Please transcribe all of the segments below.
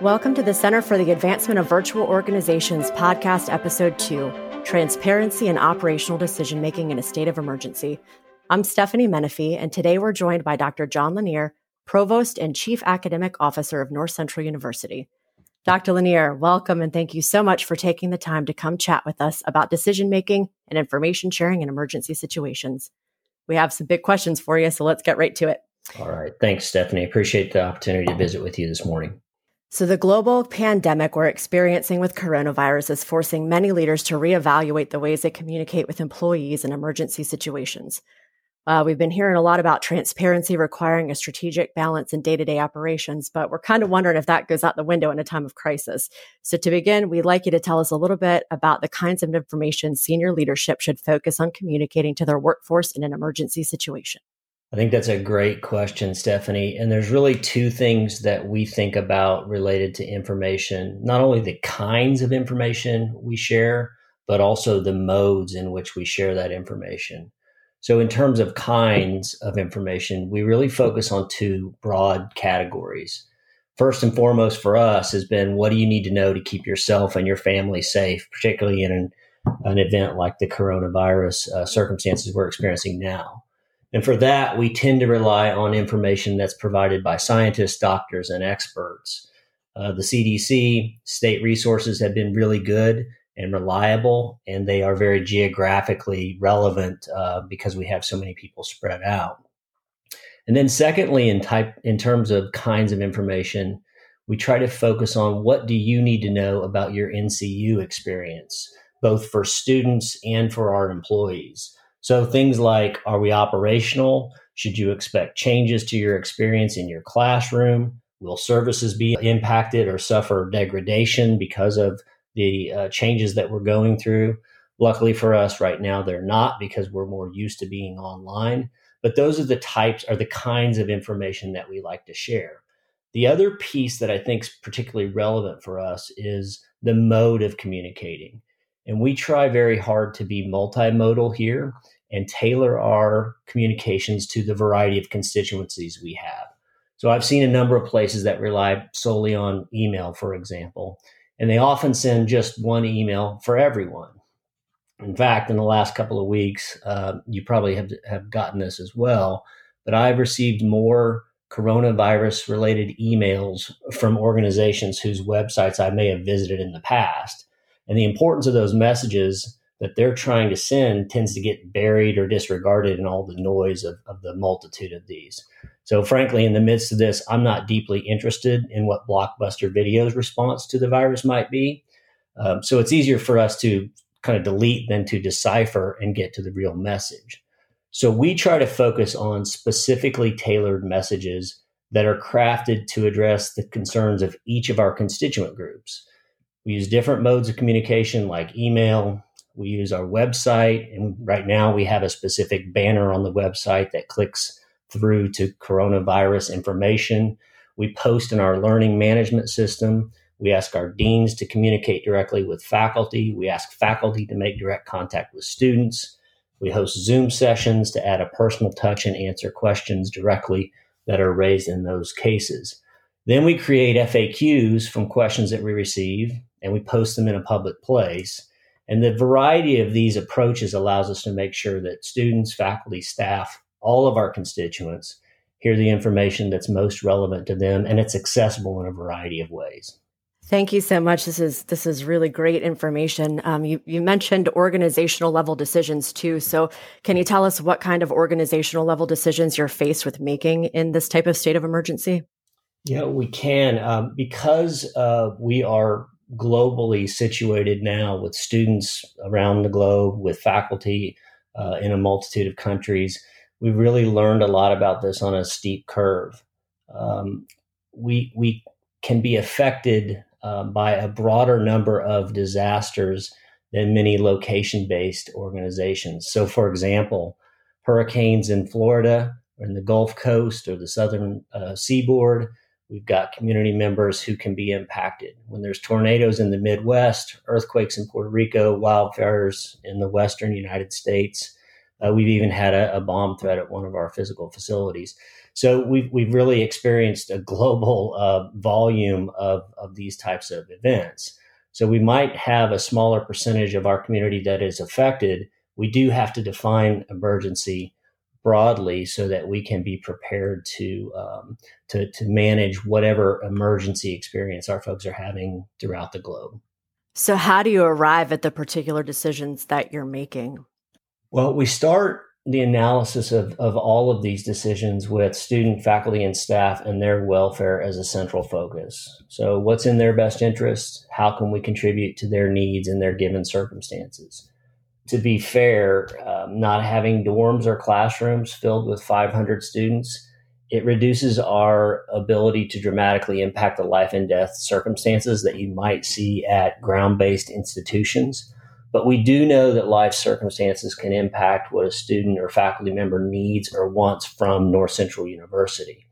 Welcome to the Center for the Advancement of Virtual Organizations podcast, episode two Transparency and Operational Decision Making in a State of Emergency. I'm Stephanie Menefee, and today we're joined by Dr. John Lanier, Provost and Chief Academic Officer of North Central University. Dr. Lanier, welcome and thank you so much for taking the time to come chat with us about decision making and information sharing in emergency situations. We have some big questions for you, so let's get right to it. All right. Thanks, Stephanie. Appreciate the opportunity to visit with you this morning. So, the global pandemic we're experiencing with coronavirus is forcing many leaders to reevaluate the ways they communicate with employees in emergency situations. Uh, we've been hearing a lot about transparency requiring a strategic balance in day to day operations, but we're kind of wondering if that goes out the window in a time of crisis. So, to begin, we'd like you to tell us a little bit about the kinds of information senior leadership should focus on communicating to their workforce in an emergency situation. I think that's a great question, Stephanie. And there's really two things that we think about related to information not only the kinds of information we share, but also the modes in which we share that information. So, in terms of kinds of information, we really focus on two broad categories. First and foremost for us has been what do you need to know to keep yourself and your family safe, particularly in an, an event like the coronavirus uh, circumstances we're experiencing now. And for that, we tend to rely on information that's provided by scientists, doctors, and experts. Uh, the CDC, state resources have been really good and reliable, and they are very geographically relevant uh, because we have so many people spread out. And then, secondly, in type in terms of kinds of information, we try to focus on what do you need to know about your NCU experience, both for students and for our employees. So things like are we operational? Should you expect changes to your experience in your classroom? Will services be impacted or suffer degradation because of the uh, changes that we're going through? Luckily for us right now, they're not because we're more used to being online. But those are the types, are the kinds of information that we like to share. The other piece that I think is particularly relevant for us is the mode of communicating. And we try very hard to be multimodal here and tailor our communications to the variety of constituencies we have. So I've seen a number of places that rely solely on email, for example, and they often send just one email for everyone. In fact, in the last couple of weeks, uh, you probably have, have gotten this as well, but I've received more coronavirus related emails from organizations whose websites I may have visited in the past. And the importance of those messages that they're trying to send tends to get buried or disregarded in all the noise of, of the multitude of these. So, frankly, in the midst of this, I'm not deeply interested in what Blockbuster Video's response to the virus might be. Um, so, it's easier for us to kind of delete than to decipher and get to the real message. So, we try to focus on specifically tailored messages that are crafted to address the concerns of each of our constituent groups. We use different modes of communication like email. We use our website. And right now we have a specific banner on the website that clicks through to coronavirus information. We post in our learning management system. We ask our deans to communicate directly with faculty. We ask faculty to make direct contact with students. We host Zoom sessions to add a personal touch and answer questions directly that are raised in those cases. Then we create FAQs from questions that we receive and we post them in a public place. And the variety of these approaches allows us to make sure that students, faculty, staff, all of our constituents hear the information that's most relevant to them and it's accessible in a variety of ways. Thank you so much. This is this is really great information. Um, you you mentioned organizational level decisions too. So can you tell us what kind of organizational level decisions you're faced with making in this type of state of emergency? Yeah, we can um, because uh, we are globally situated now with students around the globe, with faculty uh, in a multitude of countries. We've really learned a lot about this on a steep curve. Um, we we can be affected uh, by a broader number of disasters than many location based organizations. So, for example, hurricanes in Florida or in the Gulf Coast or the southern uh, seaboard We've got community members who can be impacted. When there's tornadoes in the Midwest, earthquakes in Puerto Rico, wildfires in the Western United States, Uh, we've even had a, a, bomb threat at one of our physical facilities. So we've, we've really experienced a global uh, volume of, of these types of events. So we might have a smaller percentage of our community that is affected. We do have to define emergency broadly so that we can be prepared to um, to, to manage whatever emergency experience our folks are having throughout the globe. So, how do you arrive at the particular decisions that you're making? Well, we start the analysis of, of all of these decisions with student, faculty, and staff and their welfare as a central focus. So, what's in their best interest? How can we contribute to their needs in their given circumstances? To be fair, um, not having dorms or classrooms filled with 500 students, it reduces our ability to dramatically impact the life and death circumstances that you might see at ground based institutions but we do know that life circumstances can impact what a student or faculty member needs or wants from North Central University.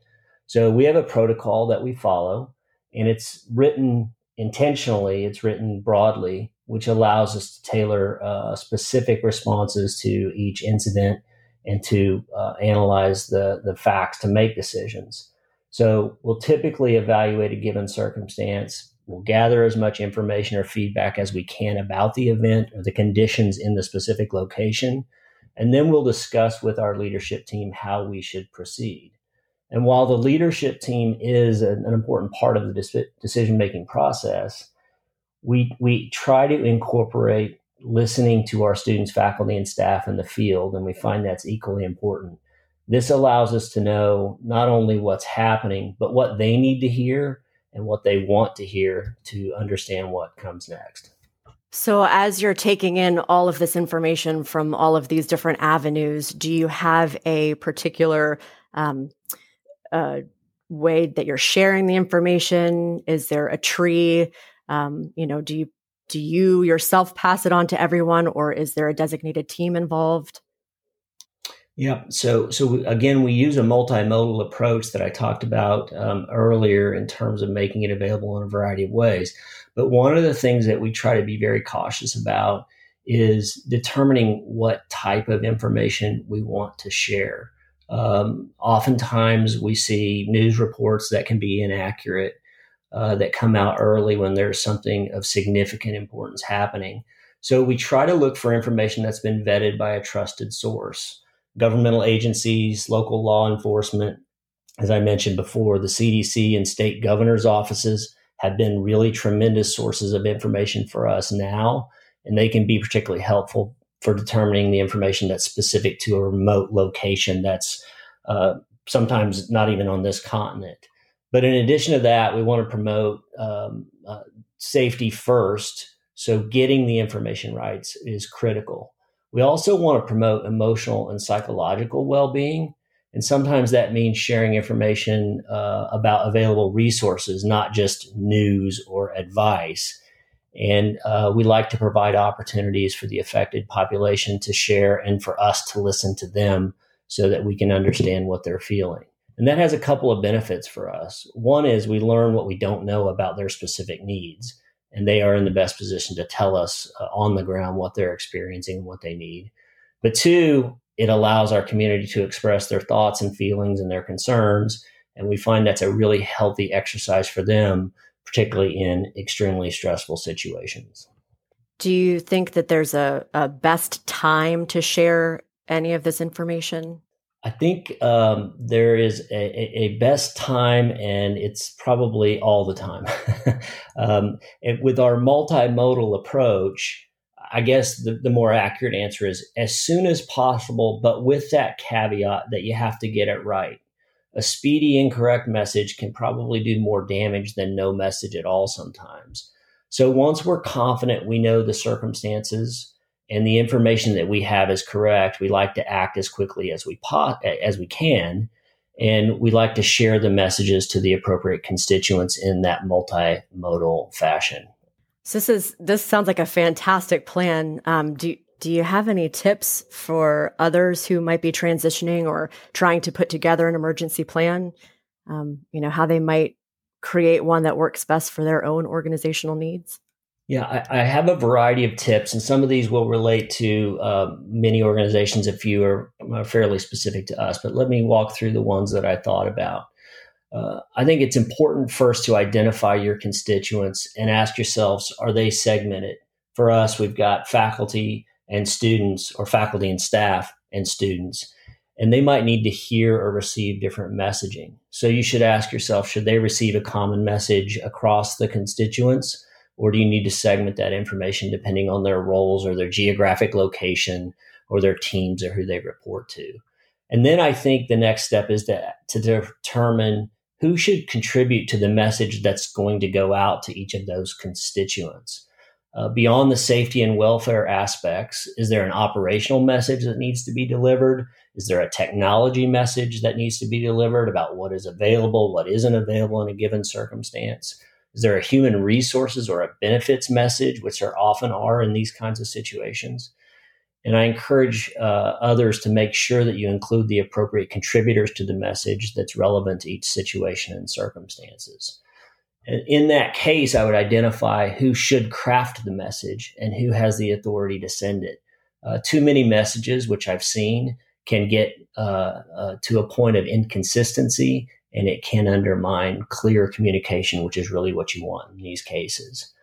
So we have a protocol that we follow, and it's written intentionally, it's written broadly, which allows us to tailor uh, specific responses to each incident and to uh, analyze the, the facts to make decisions. So we'll typically evaluate a given circumstance We'll gather as much information or feedback as we can about the event or the conditions in the specific location. And then we'll discuss with our leadership team how we should proceed. And while the leadership team is an, an important part of the decision making process, we, we try to incorporate listening to our students, faculty, and staff in the field, and we find that's equally important. This allows us to know not only what's happening, but what they need to hear and what they want to hear to understand what comes next. So, as you're taking in all of this information from all of these different avenues, do you have a particular um, uh, way that you're sharing the information? Is there a tree? Um, you know, do you do you yourself pass it on to everyone, or is there a designated team involved? Yeah. So, so again, we use a multimodal approach that I talked about um, earlier in terms of making it available in a variety of ways. But one of the things that we try to be very cautious about is determining what type of information we want to share. Um, oftentimes, we see news reports that can be inaccurate, uh, that come out early when there's something of significant importance happening. So, we try to look for information that's been vetted by a trusted source governmental agencies, local law enforcement. As I mentioned before, the CDC and state governor's offices have been really tremendous sources of information for us now, and they can be particularly helpful for determining the information that's specific to a remote location that's uh, sometimes not even on this continent. But in addition to that, we want to promote um, uh, safety first. So getting the information right is critical. We also want to promote emotional and psychological well being. And sometimes that means sharing information uh, about available resources, not just news or advice. And uh, we like to provide opportunities for the affected population to share and for us to listen to them so that we can understand what they're feeling. And that has a couple of benefits for us. One is we learn what we don't know about their specific needs and they are in the best position to tell us uh, on the ground what they're experiencing and what they need. But two, it allows our community to express their thoughts and feelings and their concerns. And we find that's a really healthy exercise for them, particularly in extremely stressful situations. Do you think that there's a, a best time to share any of this information? I think um, there is a, a, best time, and it's probably all the time. um, with our multimodal approach, I guess the, the more accurate answer is as soon as possible, but with that caveat that you have to get it right. A speedy, incorrect message can probably do more damage than no message at all sometimes. So once we're confident we know the circumstances, and the information that we have is correct, we like to act as quickly as we po- as we can, and we like to share the messages to the appropriate constituents in that multimodal fashion. So this is this sounds like a fantastic plan. Um, do do you have any tips for others who might be transitioning or trying to put together an emergency plan? Um, you know how they might create one that works best for their own organizational needs. Yeah, I, I, have a variety of tips, and some of these will relate to uh, many organizations. A few are, are fairly specific to us, but let me walk through the ones that I thought about. Uh, I think it's important first to identify your constituents and ask yourselves are they segmented? For us, we've got faculty and students, or faculty and staff and students, and they might need to hear or receive different messaging. So you should ask yourself should they receive a common message across the constituents? Or do you need to segment that information depending on their roles or their geographic location or their teams or who they report to? And then I think the next step is that to determine who should contribute to the message that's going to go out to each of those constituents. Uh, beyond the safety and welfare aspects, is there an operational message that needs to be delivered? Is there a technology message that needs to be delivered about what is available, what isn't available in a given circumstance? Is there a human resources or a benefits message, which there often are in these kinds of situations? And I encourage uh, others to make sure that you include the appropriate contributors to the message that's relevant to each situation and circumstances. And in that case, I would identify who should craft the message and who has the authority to send it. Uh, too many messages, which I've seen, can get uh, uh to a point of inconsistency and it can undermine clear communication, which is really what you want in these cases.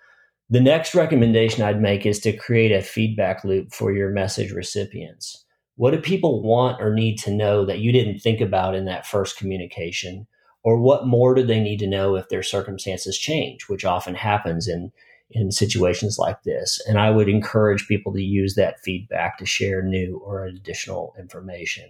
The next recommendation I'd make is to create a feedback loop for your message recipients. What do people want or need to know that you didn't think about in that first communication? Or what more do they need to know if their circumstances change, which often happens in, in situations like this? And I would encourage people to use that feedback to share new or additional information.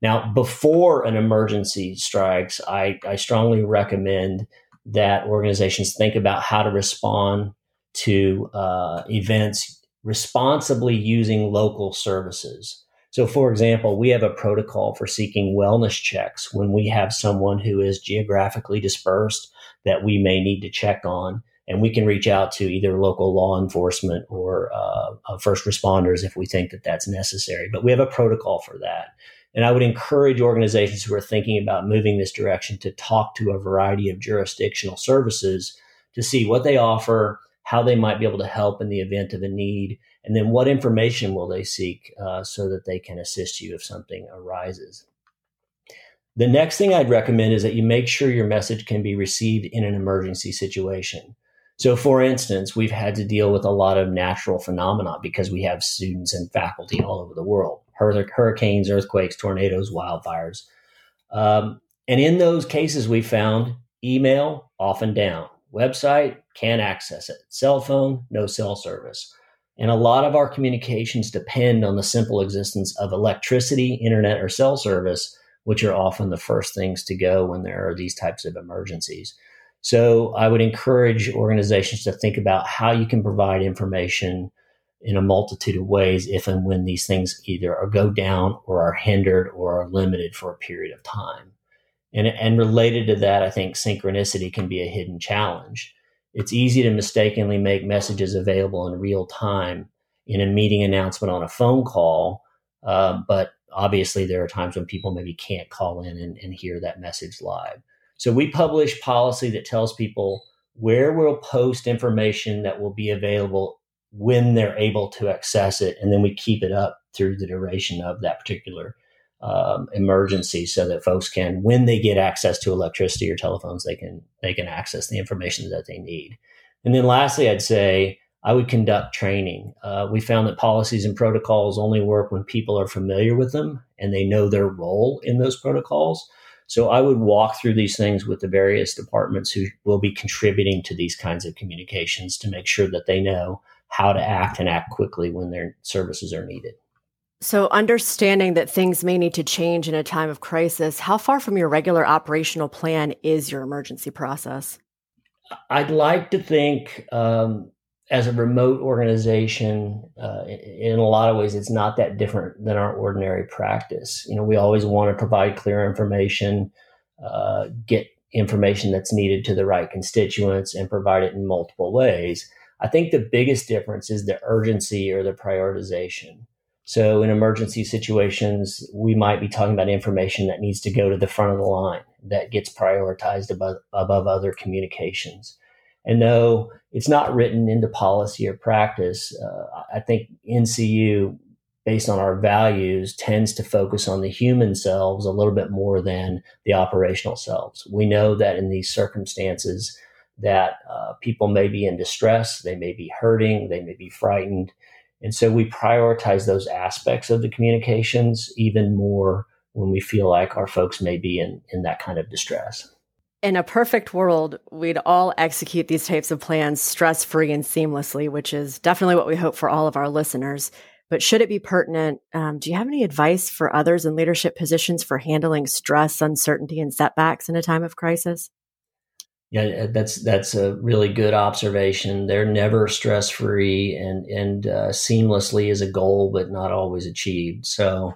Now, before an emergency strikes, I, I strongly recommend that organizations think about how to respond to uh, events responsibly using local services. So, for example, we have a protocol for seeking wellness checks when we have someone who is geographically dispersed that we may need to check on. And we can reach out to either local law enforcement or uh, uh first responders if we think that that's necessary. But we have a protocol for that. And I would encourage organizations who are thinking about moving this direction to talk to a variety of jurisdictional services to see what they offer, how they might be able to help in the event of a need, and then what information will they seek uh, so that they can assist you if something arises. The next thing I'd recommend is that you make sure your message can be received in an emergency situation. So, for instance, we've had to deal with a lot of natural phenomena because we have students and faculty all over the world hurricanes, earthquakes, tornadoes, wildfires. Um, and in those cases, we found email often down, website can't access it, cell phone, no cell service. And a lot of our communications depend on the simple existence of electricity, internet, or cell service, which are often the first things to go when there are these types of emergencies. So I would encourage organizations to think about how you can provide information in a multitude of ways if and when these things either are go down or are hindered or are limited for a period of time. And, and related to that, I think synchronicity can be a hidden challenge. It's easy to mistakenly make messages available in real time in a meeting announcement on a phone call, uh, but obviously there are times when people maybe can't call in and, and hear that message live. So we publish policy that tells people where we'll post information that will be available when they're able to access it, and then we keep it up through the duration of that particular um, emergency, so that folks can, when they get access to electricity or telephones, they can they can access the information that they need. And then lastly, I'd say I would conduct training. Uh, we found that policies and protocols only work when people are familiar with them and they know their role in those protocols. So I would walk through these things with the various departments who will be contributing to these kinds of communications to make sure that they know how to act and act quickly when their services are needed. So, understanding that things may need to change in a time of crisis, how far from your regular operational plan is your emergency process? I'd like to think, um, as a remote organization, uh, in a lot of ways, it's not that different than our ordinary practice. You know, we always want to provide clear information, uh, get information that's needed to the right constituents, and provide it in multiple ways. I think the biggest difference is the urgency or the prioritization. So in emergency situations, we might be talking about information that needs to go to the front of the line that gets prioritized above, above other communications. And though it's not written into policy or practice, uh, I think NCU, based on our values, tends to focus on the human selves a little bit more than the operational selves. We know that in these circumstances, that uh, people may be in distress, they may be hurting, they may be frightened. And so we prioritize those aspects of the communications even more when we feel like our folks may be in, in that kind of distress. In a perfect world, we'd all execute these types of plans stress free and seamlessly, which is definitely what we hope for all of our listeners. But should it be pertinent, um, do you have any advice for others in leadership positions for handling stress, uncertainty, and setbacks in a time of crisis? Yeah, that's that's a really good observation. They're never stress free, and and uh, seamlessly is a goal, but not always achieved. So,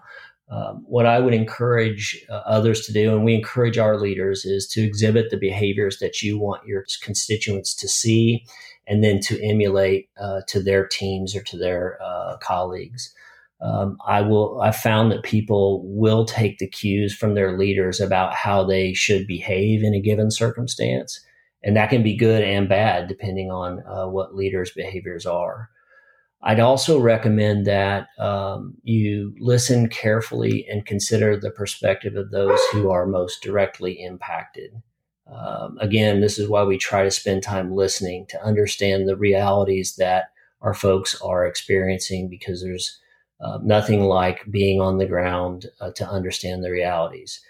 um, what I would encourage uh, others to do, and we encourage our leaders, is to exhibit the behaviors that you want your constituents to see, and then to emulate uh, to their teams or to their uh, colleagues. Um, I will. I found that people will take the cues from their leaders about how they should behave in a given circumstance, and that can be good and bad depending on uh, what leaders' behaviors are. I'd also recommend that um, you listen carefully and consider the perspective of those who are most directly impacted. Um, again, this is why we try to spend time listening to understand the realities that our folks are experiencing because there's uh, nothing like being on the ground uh, to understand the realities.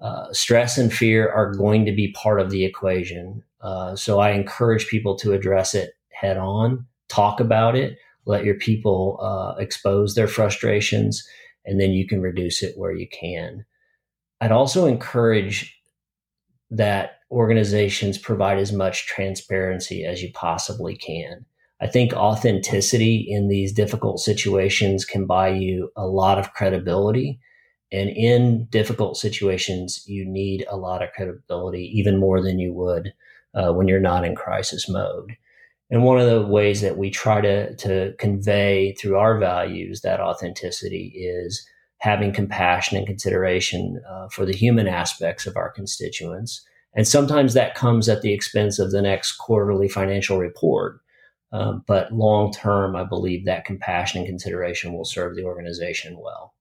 Uh, stress and fear are going to be part of the equation. Uh, so I encourage people to address it head on, talk about it, let your people uh, expose their frustrations, and then you can reduce it where you can. I'd also encourage that organizations provide as much transparency as you possibly can. I think authenticity in these difficult situations can buy you a lot of credibility. And in difficult situations, you need a lot of credibility, even more than you would uh, when you're not in crisis mode. And one of the ways that we try to, to convey through our values that authenticity is having compassion and consideration uh, for the human aspects of our constituents. And sometimes that comes at the expense of the next quarterly financial report. Um, but long term, I believe that compassion and consideration will serve the organization well.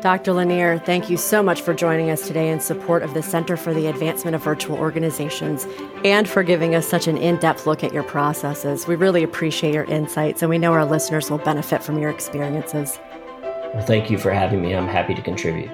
Dr. Lanier, thank you so much for joining us today in support of the Center for the Advancement of Virtual Organizations and for giving us such an in depth look at your processes. We really appreciate your insights, and we know our listeners will benefit from your experiences. Well, thank you for having me. I'm happy to contribute.